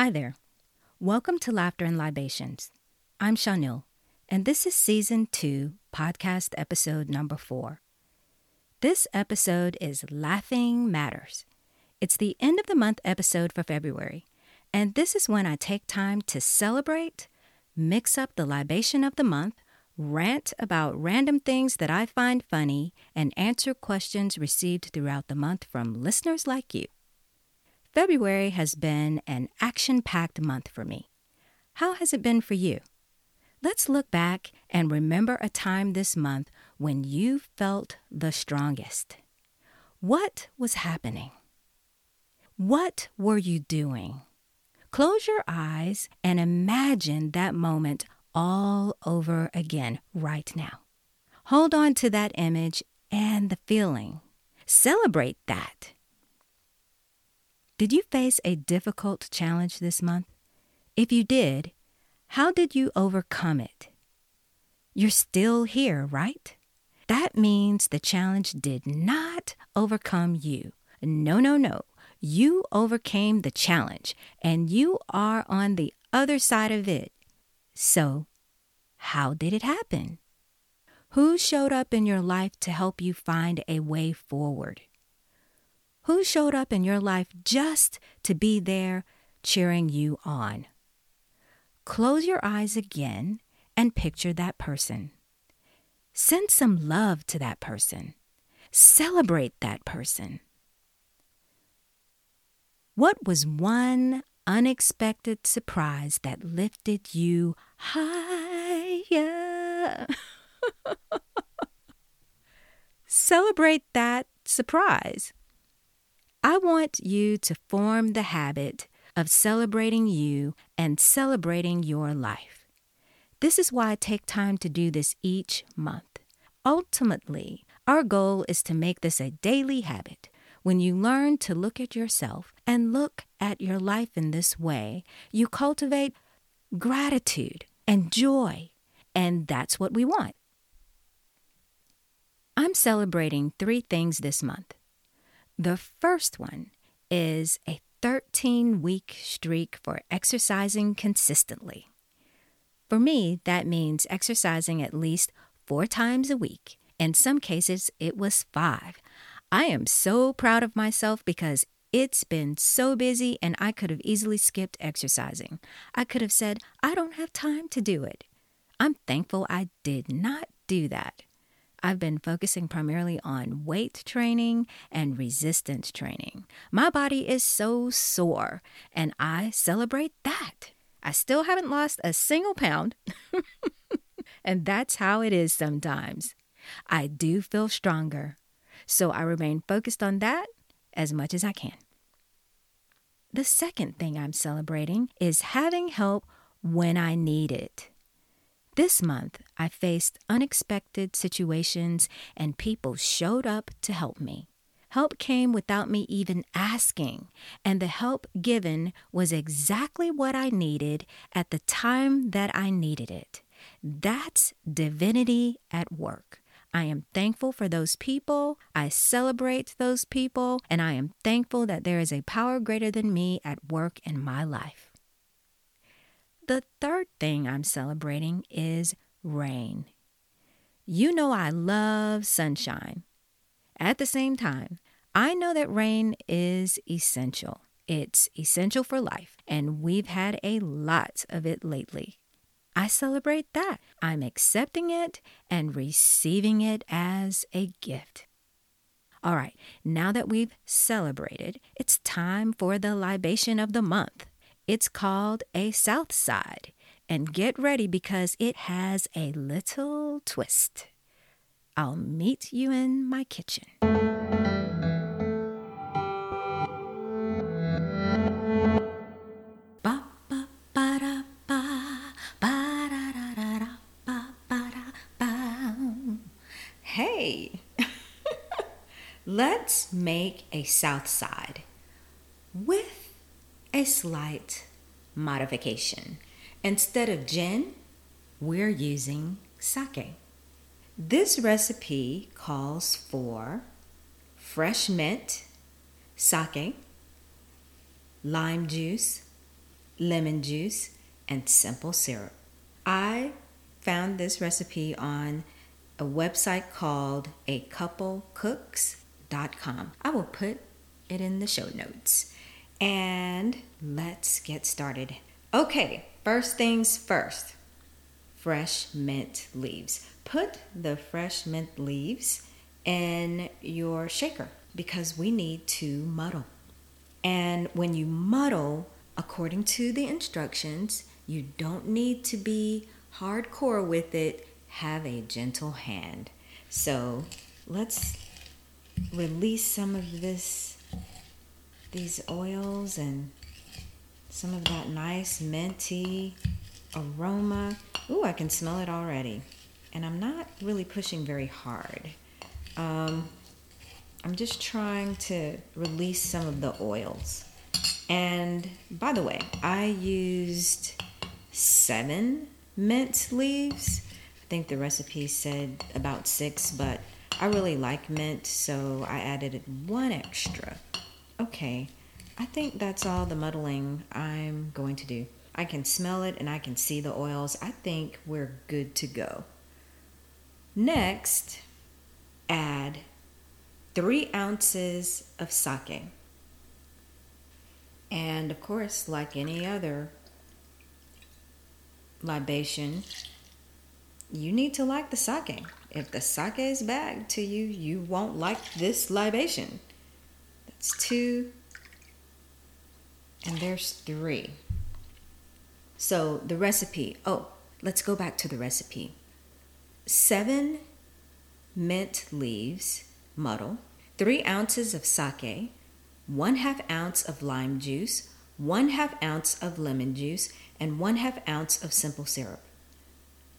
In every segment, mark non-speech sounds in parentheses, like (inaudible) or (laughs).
Hi there. Welcome to Laughter and Libations. I'm Chanel, and this is season two, podcast episode number four. This episode is Laughing Matters. It's the end of the month episode for February, and this is when I take time to celebrate, mix up the libation of the month, rant about random things that I find funny, and answer questions received throughout the month from listeners like you. February has been an action packed month for me. How has it been for you? Let's look back and remember a time this month when you felt the strongest. What was happening? What were you doing? Close your eyes and imagine that moment all over again right now. Hold on to that image and the feeling. Celebrate that. Did you face a difficult challenge this month? If you did, how did you overcome it? You're still here, right? That means the challenge did not overcome you. No, no, no. You overcame the challenge and you are on the other side of it so, how did it happen? Who showed up in your life to help you find a way forward? Who showed up in your life just to be there cheering you on? Close your eyes again and picture that person. Send some love to that person. Celebrate that person. What was one unexpected surprise that lifted you higher. (laughs) Celebrate that surprise. I want you to form the habit of celebrating you and celebrating your life. This is why I take time to do this each month. Ultimately, our goal is to make this a daily habit when you learn to look at yourself and look at your life in this way, you cultivate gratitude and joy, and that's what we want. I'm celebrating three things this month. The first one is a 13 week streak for exercising consistently. For me, that means exercising at least four times a week. In some cases, it was five. I am so proud of myself because it's been so busy and I could have easily skipped exercising. I could have said, I don't have time to do it. I'm thankful I did not do that. I've been focusing primarily on weight training and resistance training. My body is so sore, and I celebrate that. I still haven't lost a single pound, (laughs) and that's how it is sometimes. I do feel stronger. So I remain focused on that as much as I can. The second thing I'm celebrating is having help when I need it. This month, I faced unexpected situations and people showed up to help me. Help came without me even asking, and the help given was exactly what I needed at the time that I needed it. That's divinity at work. I am thankful for those people. I celebrate those people. And I am thankful that there is a power greater than me at work in my life. The third thing I'm celebrating is rain. You know, I love sunshine. At the same time, I know that rain is essential. It's essential for life, and we've had a lot of it lately. I celebrate that. I'm accepting it and receiving it as a gift. All right, now that we've celebrated, it's time for the libation of the month. It's called a South Side. And get ready because it has a little twist. I'll meet you in my kitchen. Hey, let's make a south side with a slight modification. Instead of gin, we're using sake. This recipe calls for fresh mint, sake, lime juice, lemon juice, and simple syrup. I found this recipe on a website called a couplecooks.com. I will put it in the show notes. And let's get started. Okay, first things first fresh mint leaves. Put the fresh mint leaves in your shaker because we need to muddle. And when you muddle, according to the instructions, you don't need to be hardcore with it. Have a gentle hand. So let's release some of this, these oils and some of that nice minty aroma. Ooh, I can smell it already. And I'm not really pushing very hard. Um, I'm just trying to release some of the oils. And by the way, I used seven mint leaves. I think the recipe said about six, but I really like mint, so I added one extra. Okay, I think that's all the muddling I'm going to do. I can smell it and I can see the oils. I think we're good to go. Next, add three ounces of sake. And of course, like any other libation, you need to like the sake. If the sake is bad to you, you won't like this libation. That's two, and there's three. So the recipe, oh, let's go back to the recipe. Seven mint leaves, muddle, three ounces of sake, one half ounce of lime juice, one half ounce of lemon juice, and one half ounce of simple syrup.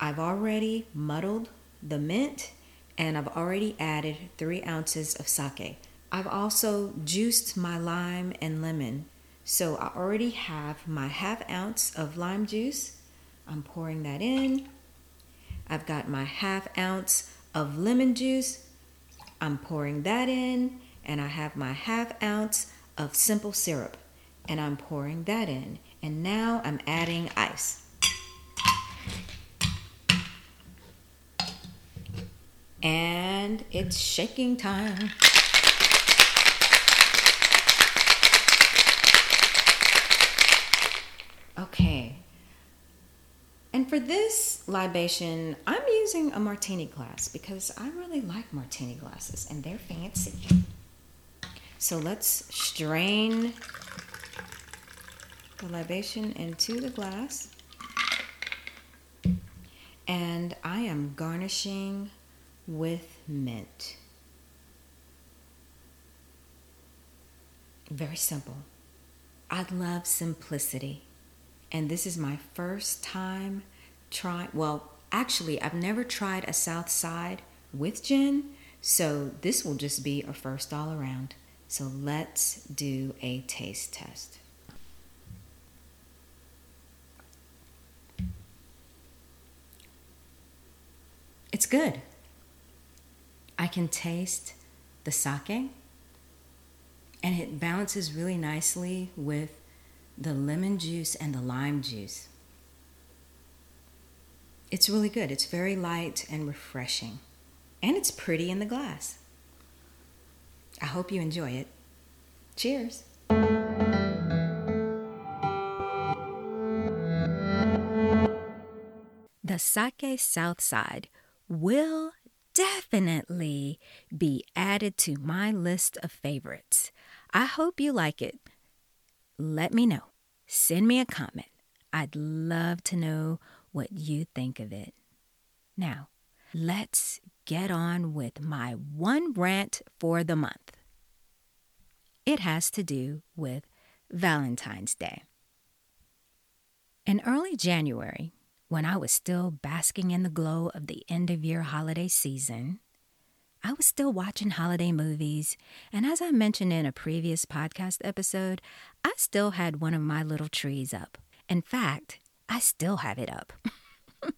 I've already muddled the mint and I've already added three ounces of sake. I've also juiced my lime and lemon. So I already have my half ounce of lime juice. I'm pouring that in. I've got my half ounce of lemon juice. I'm pouring that in. And I have my half ounce of simple syrup. And I'm pouring that in. And now I'm adding ice. And it's shaking time. Okay. And for this libation, I'm using a martini glass because I really like martini glasses and they're fancy. So let's strain the libation into the glass. And I am garnishing with mint. Very simple. I love simplicity. And this is my first time trying, well, actually, I've never tried a South Side with gin, so this will just be a first all around. So let's do a taste test. It's good. I can taste the sake, and it balances really nicely with the lemon juice and the lime juice. It's really good. It's very light and refreshing, and it's pretty in the glass. I hope you enjoy it. Cheers. The Sake Southside will definitely be added to my list of favorites. I hope you like it. Let me know. Send me a comment. I'd love to know what you think of it. Now, let's get on with my one rant for the month. It has to do with Valentine's Day. In early January, when I was still basking in the glow of the end of year holiday season, I was still watching holiday movies, and as I mentioned in a previous podcast episode, I still had one of my little trees up. In fact, I still have it up. (laughs)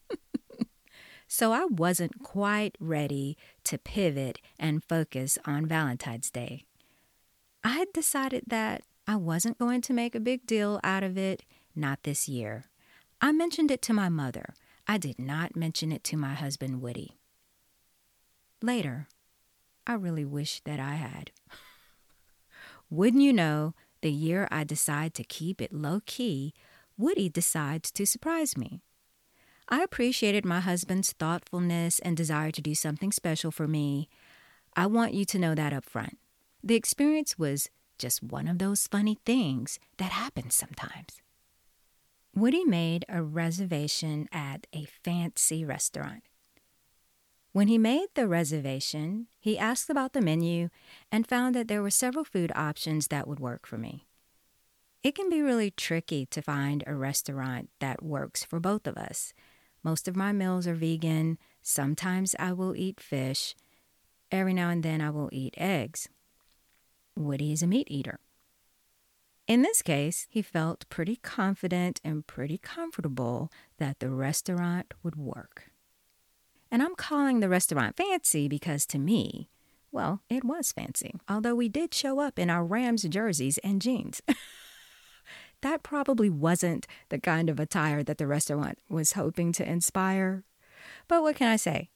so I wasn't quite ready to pivot and focus on Valentine's Day. I had decided that I wasn't going to make a big deal out of it not this year. I mentioned it to my mother. I did not mention it to my husband, Woody. Later, I really wish that I had. (laughs) Wouldn't you know, the year I decide to keep it low key, Woody decides to surprise me. I appreciated my husband's thoughtfulness and desire to do something special for me. I want you to know that up front. The experience was just one of those funny things that happens sometimes. Woody made a reservation at a fancy restaurant. When he made the reservation, he asked about the menu and found that there were several food options that would work for me. It can be really tricky to find a restaurant that works for both of us. Most of my meals are vegan. Sometimes I will eat fish. Every now and then I will eat eggs. Woody is a meat eater. In this case, he felt pretty confident and pretty comfortable that the restaurant would work. And I'm calling the restaurant fancy because to me, well, it was fancy, although we did show up in our Rams jerseys and jeans. (laughs) that probably wasn't the kind of attire that the restaurant was hoping to inspire. But what can I say?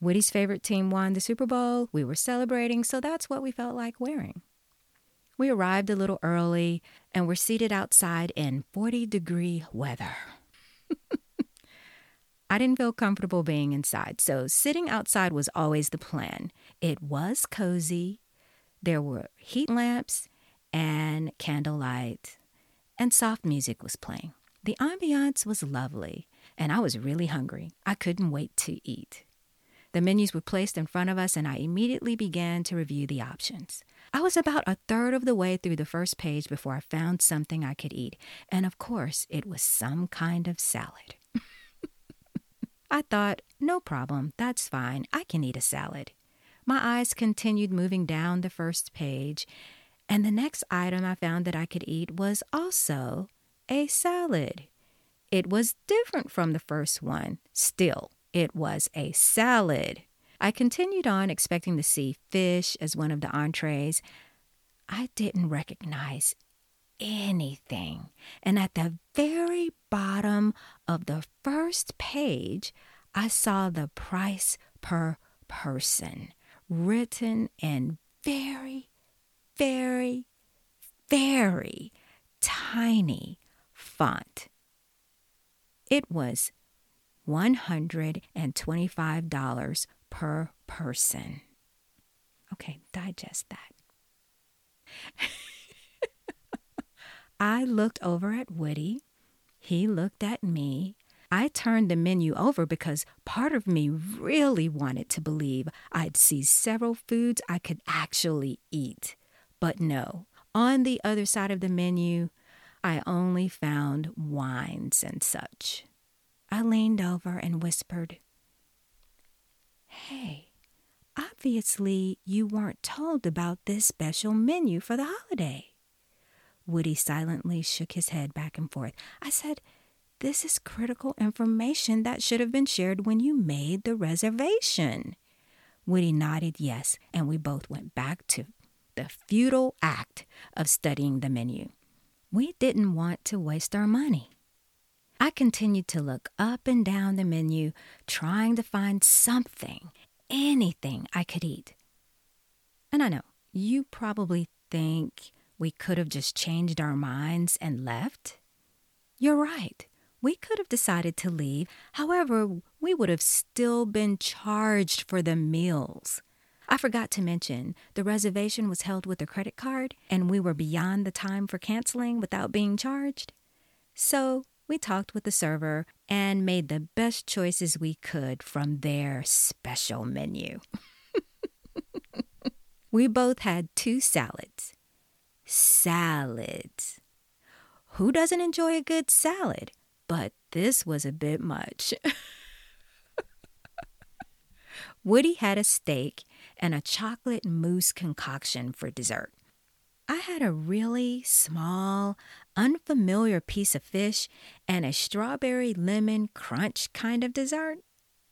Woody's favorite team won the Super Bowl. We were celebrating, so that's what we felt like wearing. We arrived a little early and were seated outside in 40 degree weather. I didn't feel comfortable being inside, so sitting outside was always the plan. It was cozy. There were heat lamps and candlelight, and soft music was playing. The ambiance was lovely, and I was really hungry. I couldn't wait to eat. The menus were placed in front of us, and I immediately began to review the options. I was about a third of the way through the first page before I found something I could eat, and of course, it was some kind of salad. I thought, no problem, that's fine, I can eat a salad. My eyes continued moving down the first page, and the next item I found that I could eat was also a salad. It was different from the first one. Still, it was a salad. I continued on expecting to see fish as one of the entrees. I didn't recognize anything. And at the very bottom of the first page, I saw the price per person written in very, very, very tiny font. It was $125 per person. Okay, digest that. (laughs) I looked over at Woody. He looked at me. I turned the menu over because part of me really wanted to believe I'd see several foods I could actually eat. But no, on the other side of the menu, I only found wines and such. I leaned over and whispered, Hey, obviously you weren't told about this special menu for the holiday. Woody silently shook his head back and forth. I said, This is critical information that should have been shared when you made the reservation. Woody nodded yes, and we both went back to the futile act of studying the menu. We didn't want to waste our money. I continued to look up and down the menu, trying to find something, anything I could eat. And I know you probably think we could have just changed our minds and left. You're right. We could have decided to leave. However, we would have still been charged for the meals. I forgot to mention the reservation was held with a credit card and we were beyond the time for canceling without being charged. So we talked with the server and made the best choices we could from their special menu. (laughs) we both had two salads. Salads. Who doesn't enjoy a good salad? But this was a bit much. (laughs) Woody had a steak and a chocolate mousse concoction for dessert. I had a really small, unfamiliar piece of fish and a strawberry lemon crunch kind of dessert.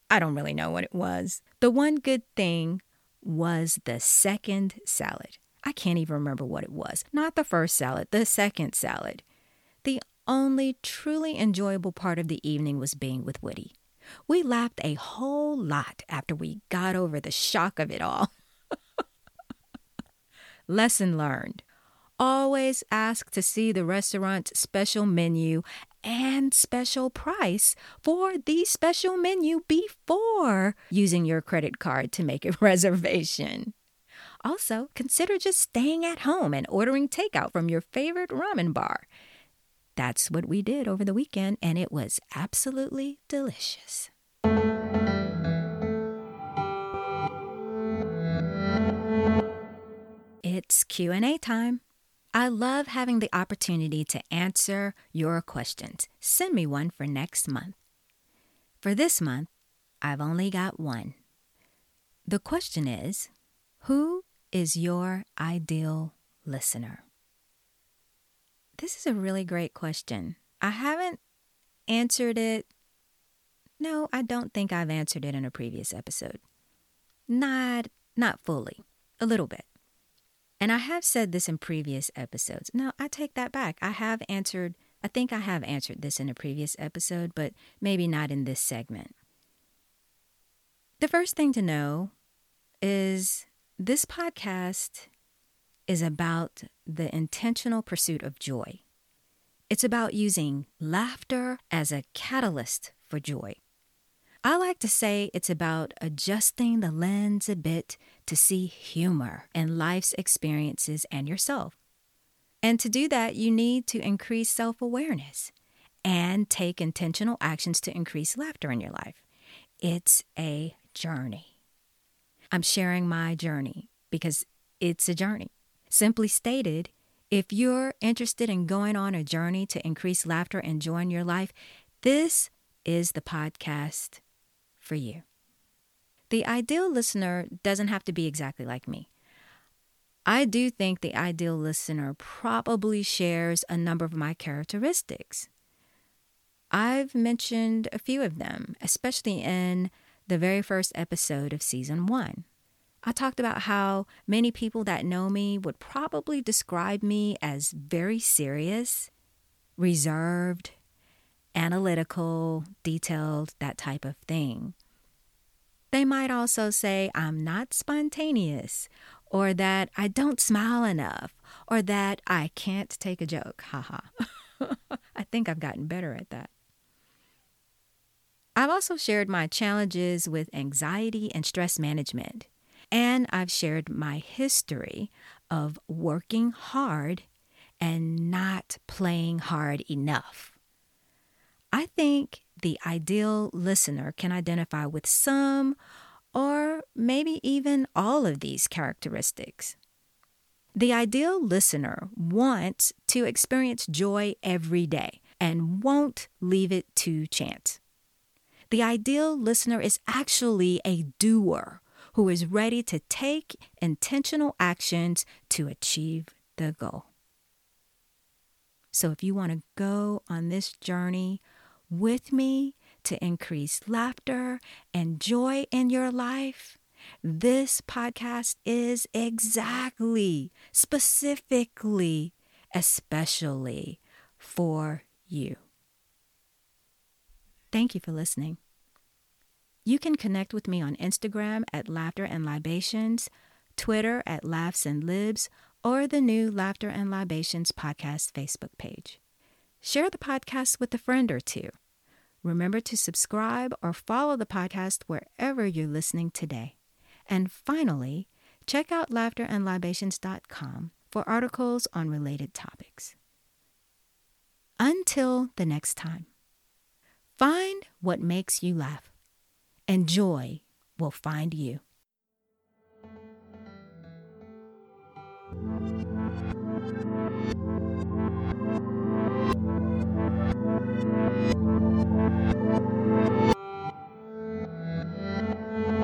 I don't really know what it was. The one good thing was the second salad. I can't even remember what it was. Not the first salad, the second salad. The only truly enjoyable part of the evening was being with Woody. We laughed a whole lot after we got over the shock of it all. (laughs) Lesson learned. Always ask to see the restaurant's special menu and special price for the special menu before using your credit card to make a (laughs) reservation. Also, consider just staying at home and ordering takeout from your favorite ramen bar. That's what we did over the weekend, and it was absolutely delicious. It's Q&A time. I love having the opportunity to answer your questions. Send me one for next month. For this month, I've only got one. The question is Who is your ideal listener? This is a really great question. I haven't answered it. No, I don't think I've answered it in a previous episode. Not not fully. A little bit. And I have said this in previous episodes. No, I take that back. I have answered, I think I have answered this in a previous episode, but maybe not in this segment. The first thing to know is this podcast is about the intentional pursuit of joy. It's about using laughter as a catalyst for joy. I like to say it's about adjusting the lens a bit to see humor in life's experiences and yourself. And to do that, you need to increase self awareness and take intentional actions to increase laughter in your life. It's a journey. I'm sharing my journey because it's a journey. Simply stated, if you're interested in going on a journey to increase laughter and joy in your life, this is the podcast for you. The ideal listener doesn't have to be exactly like me. I do think the ideal listener probably shares a number of my characteristics. I've mentioned a few of them, especially in the very first episode of season one. I talked about how many people that know me would probably describe me as very serious, reserved, analytical, detailed, that type of thing. They might also say I'm not spontaneous, or that I don't smile enough, or that I can't take a joke. (laughs) Haha. (laughs) I think I've gotten better at that. I've also shared my challenges with anxiety and stress management, and I've shared my history of working hard and not playing hard enough. I think the ideal listener can identify with some or maybe even all of these characteristics. The ideal listener wants to experience joy every day and won't leave it to chance. The ideal listener is actually a doer who is ready to take intentional actions to achieve the goal. So, if you want to go on this journey with me to increase laughter and joy in your life, this podcast is exactly, specifically, especially for you. Thank you for listening. You can connect with me on Instagram at Laughter and Libations, Twitter at Laughs and Libs, or the new Laughter and Libations podcast Facebook page. Share the podcast with a friend or two. Remember to subscribe or follow the podcast wherever you're listening today. And finally, check out laughterandlibations.com for articles on related topics. Until the next time, find what makes you laugh, and joy will find you.